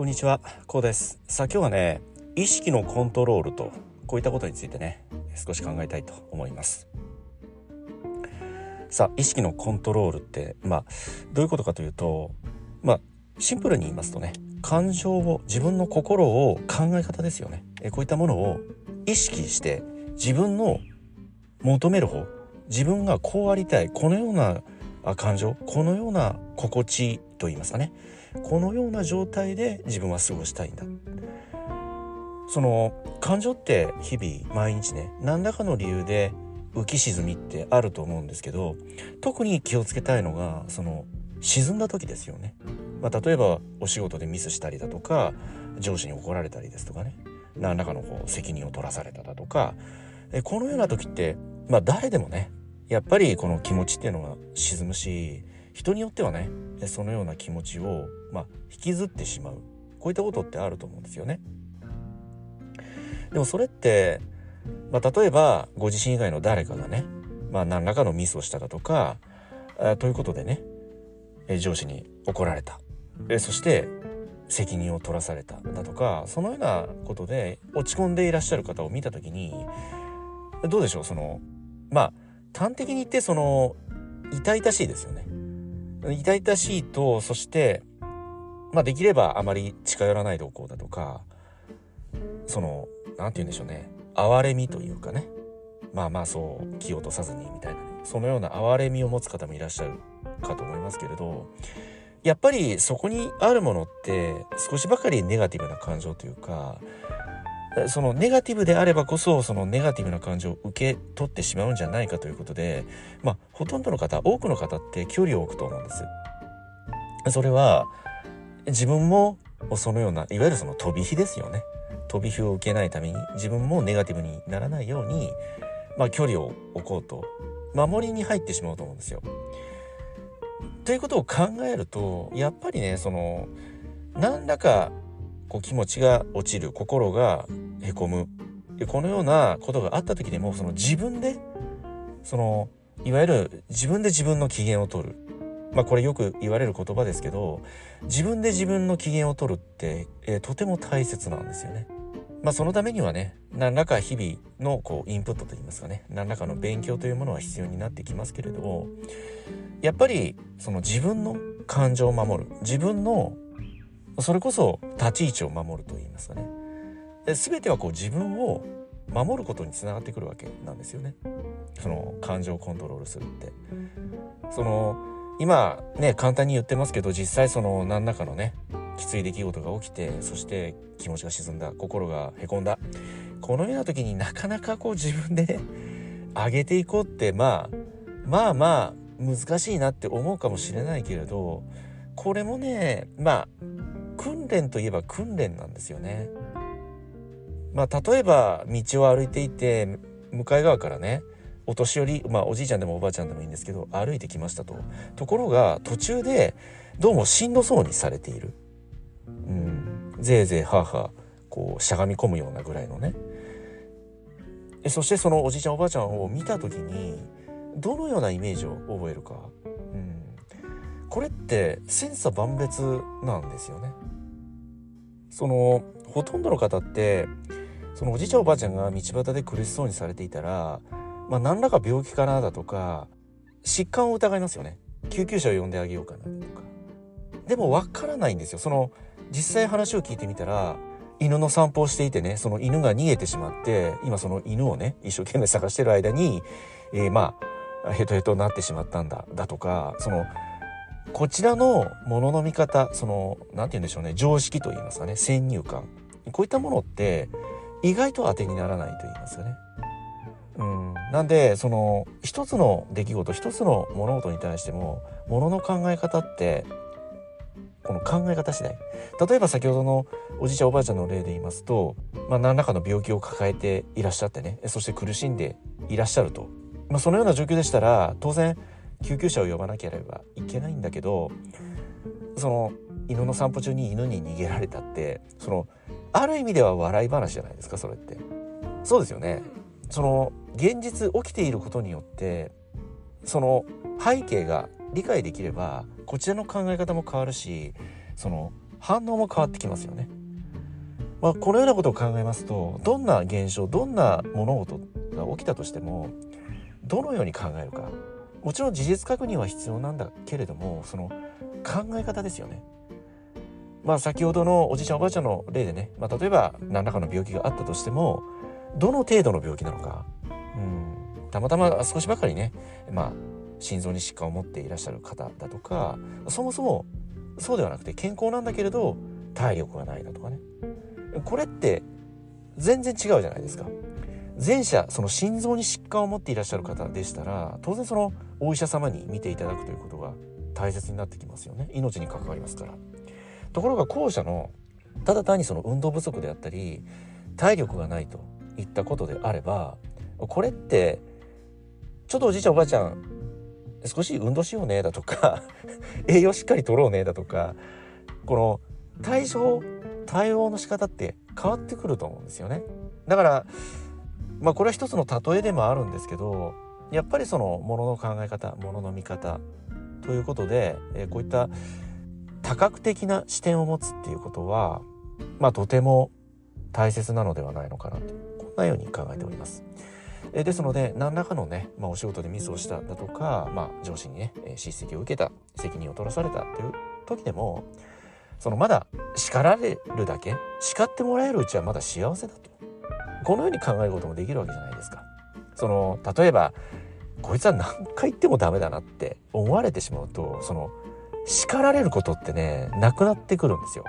こんにちは、こうです。さあ今日はね、意識のコントロールとこういったことについてね、少し考えたいと思います。さあ意識のコントロールってまあどういうことかというと、まあシンプルに言いますとね、感情を自分の心を考え方ですよね。えこういったものを意識して自分の求める方、自分がこうありたい、このような感情、このような心地と言いますかね。このような状態で自分は過ごしたいんだ。その感情って日々毎日ね何らかの理由で浮き沈みってあると思うんですけど特に気をつけたいのがその沈んだ時ですよね、まあ、例えばお仕事でミスしたりだとか上司に怒られたりですとかね。何らかのこう責任を取らされただとか。このような時ってまあ誰でもねやっぱりこの気持ちっていうのが沈むし人によってはねそのような気持ちを、まあ、引きずってしまうこういったことってあると思うんですよね。でもそれって、まあ、例えばご自身以外の誰かがね、まあ、何らかのミスをしただとかあということでね上司に怒られたそして責任を取らされただとかそのようなことで落ち込んでいらっしゃる方を見た時にどうでしょう？そのまあ端的に言ってその痛々しいですよね。痛々しいとそしてまあできればあまり近寄らないでおこだとかその何て言うんでしょうね。哀れみというかね。まあまあそう気を落とさずにみたいなね。そのような哀れみを持つ方もいらっしゃるかと思いますけれどやっぱりそこにあるものって少しばかりネガティブな感情というかそのネガティブであればこそそのネガティブな感情を受け取ってしまうんじゃないかということでまあほとんどの方多くの方って距離を置くと思うんです。それは自分もそのようないわゆるその飛び火ですよね飛び火を受けないために自分もネガティブにならないように、まあ、距離を置こうと守りに入ってしまうと思うんですよ。ということを考えるとやっぱりねその何らかこう気持ちが落ちる心がへこむでこのようなことがあった時でもその自分でそのいわゆる自分で自分の機嫌を取るまあこれよく言われる言葉ですけど自分で自分の機嫌を取るって、えーとても大切なんですよね。まあそのためにはね何らか日々のこうインプットといいますかね何らかの勉強というものは必要になってきますけれどやっぱりその自分の感情を守る自分のそれこそ立ち位置を守ると言いますかね。で全てはこう自分を守ることにつながってくるわけなんですよね。その感情をコントロールするって。その今ね簡単に言ってますけど実際その何らかのねきつい出来事が起きてそして気持ちが沈んだ心がへこんだ。このような時になかなかこう自分で上げていこうってまあまあまあ難しいなって思うかもしれないけれどこれもねまあ訓練といえば訓練なんですよね。まあ例えば道を歩いていて向かい側からねお年寄りまあおじいちゃんでもおばあちゃんでもいいんですけど歩いてきましたと。ところが途中でどうもしんどそうにされている、うん、ぜいぜいはあはあこうしゃがみ込むようなぐらいのね。そしてそのおじいちゃんおばあちゃんを見た時にどのようなイメージを覚えるか、これって千差万別なんですよね。そのほとんどの方ってそのおじいちゃんおばあちゃんが道端で苦しそうにされていたら、まあ、何らか病気かなだとか疾患を疑いますよね。救急車を呼んであげようかなとか。でも分からないんですよ。その実際話を聞いてみたら犬の散歩をしていてねその犬が逃げてしまって今その犬をね一生懸命探してる間に、えー、まあヘトヘトになってしまったんだだとかそのこちらのものの見方その何て言うんでしょうね常識と言いますかね先入観。こういったものって意外と当てにならないと言いますかね。うん、なんでその一つの出来事一つの物事に対してもものの考え方ってこの考え方次第。例えば先ほどのおじいちゃんおばあちゃんの例で言いますと、まあ、何らかの病気を抱えていらっしゃってねそして苦しんでいらっしゃると、まあ、そのような状況でしたら当然救急車を呼ばなければいけないんだけどその犬の散歩中に犬に逃げられたってそのある意味では笑い話じゃないですかそれって。そうですよね。その現実起きていることによってその背景が理解できればこちらの考え方も変わるしその反応も変わってきますよね。まあ、このようなことを考えますとどんな現象どんな物事が起きたとしてもどのように考えるか。もちろん事実確認は必要なんだけれどもその考え方ですよね。まあ先ほどのおじいちゃんおばあちゃんの例でね、まあ、例えば何らかの病気があったとしてもどの程度の病気なのか、うん、たまたま少しばかりね、まあ、心臓に疾患を持っていらっしゃる方だとかそもそもそうではなくて健康なんだけれど体力がないだとかねこれって全然違うじゃないですか。前者その心臓に疾患を持っていらっしゃる方でしたら当然そのお医者様に見ていただくということが大切になってきますよね。命に関わりますから。ところが後者のただ単にその運動不足であったり体力がないといったことであればこれってちょっとおじいちゃんおばあちゃん少し運動しようねだとか 栄養しっかりとろうねだとかこの対処対応の仕方って変わってくると思うんですよね。だからまあこれは一つの例えでもあるんですけどやっぱりそのものの考え方ものの見方ということで、えー、こういった多角的な視点を持つっていうことはまあとても大切なのではないのかなとこんなように考えております。えですので何らかのね、まあ、お仕事でミスをしただとか、まあ、上司にね叱責を受けた責任を取らされたという時でもそのまだ叱られるだけ叱ってもらえるうちはまだ幸せだとこのように考えることもできるわけじゃないですか。その例えばこいつは何回言ってもダメだなって思われてしまうとその叱られることってねなくなってくるんですよ。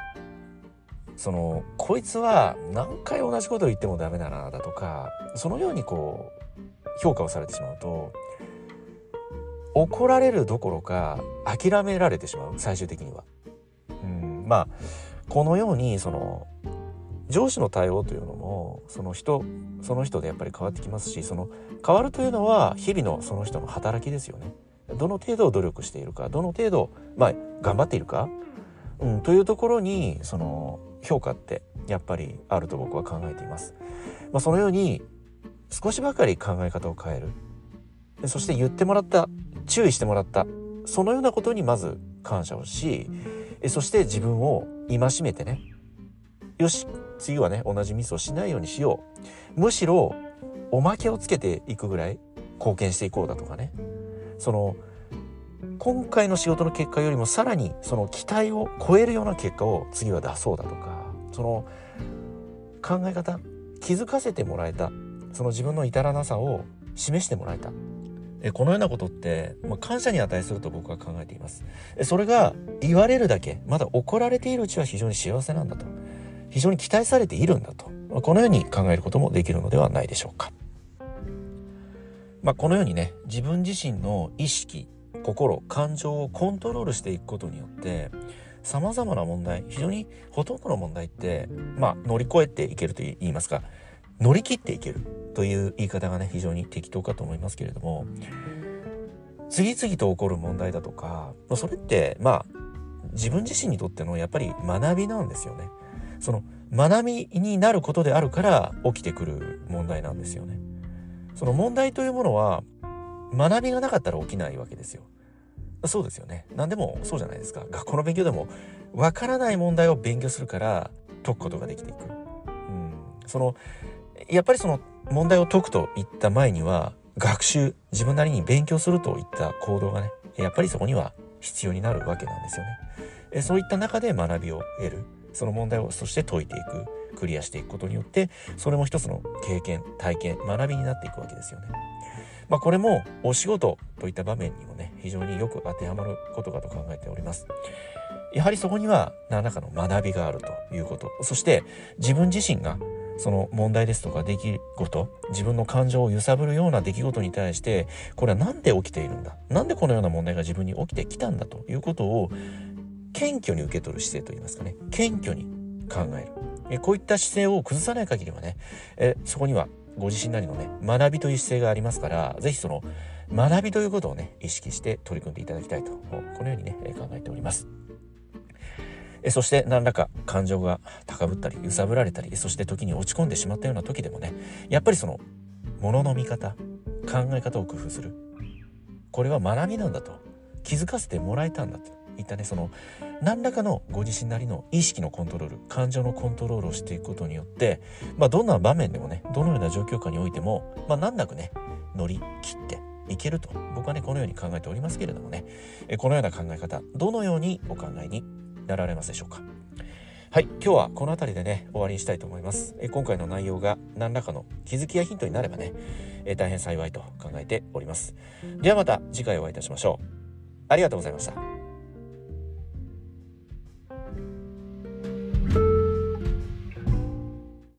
そのこいつは何回同じことを言ってもダメだなだとかそのようにこう評価をされてしまうと怒られるどころか諦められてしまう最終的には。うんまあこのようにその上司の対応というのもその人その人でやっぱり変わってきますしその変わるというのは日々のその人の働きですよね。どの程度努力しているかどの程度まあ頑張っているか、うん、というところにその評価ってやっぱりあると僕は考えています。まあ、そのように少しばかり考え方を変えるそして言ってもらった注意してもらったそのようなことにまず感謝をしそして自分を戒めてねよし次はね同じミスをしないようにしよう。むしろおまけをつけていくぐらい貢献していこうだとかね。その今回の仕事の結果よりもさらにその期待を超えるような結果を次は出そうだとか。その考え方気づかせてもらえた。その自分の至らなさを示してもらえた。えこのようなことって、まあ、感謝に値すると僕は考えています。それが言われるだけまだ怒られているうちは非常に幸せなんだと。非常に期待されているんだと、このように考えることもできるのではないでしょうか。まあ、このようにね自分自身の意識心感情をコントロールしていくことによってさまざまな問題非常にほとんどの問題って、まあ、乗り越えていけると言いますか乗り切っていけるという言い方がね非常に適当かと思いますけれども次々と起こる問題だとかそれってまあ自分自身にとってのやっぱり学びなんですよね。その学びになることであるから起きてくる問題なんですよね。その問題というものは学びがなかったら起きないわけですよ。そうですよね。何でもそうじゃないですか。学校の勉強でもわからない問題を勉強するから解くことができていく。うん、そのやっぱりその問題を解くといった前には学習自分なりに勉強するといった行動がねやっぱりそこには必要になるわけなんですよね。そういった中で学びを得る。その問題をそして解いていくクリアしていくことによってそれも一つの経験体験学びになっていくわけですよね。まあ、これもお仕事といった場面にもね非常によく当てはまることかと考えております。やはりそこには何らかの学びがあるということそして自分自身がその問題ですとか出来事自分の感情を揺さぶるような出来事に対してこれは何で起きているんだ？何でこのような問題が自分に起きてきたんだ？ということを謙虚に受け取る姿勢といいますかね。謙虚に考える。えこういった姿勢を崩さない限りはねえそこにはご自身なりのね学びという姿勢がありますから是非その学びということをね意識して取り組んでいただきたいとこのようにね考えております。えそして何らか感情が高ぶったり揺さぶられたりそして時に落ち込んでしまったような時でもねやっぱりそのものの見方考え方を工夫する。これは学びなんだと気づかせてもらえたんだと。いったねその何らかのご自身なりの意識のコントロール感情のコントロールをしていくことによって、まあ、どんな場面でもねどのような状況下においても、まあ、難なくね乗り切っていけると。僕はねこのように考えておりますけれどもね。このような考え方どのようにお考えになられますでしょうか。はい今日はこの辺りでね終わりにしたいと思います。え今回の内容が何らかの気づきやヒントになればねえ大変幸いと考えております。ではまた次回お会いいたしましょう。ありがとうございました。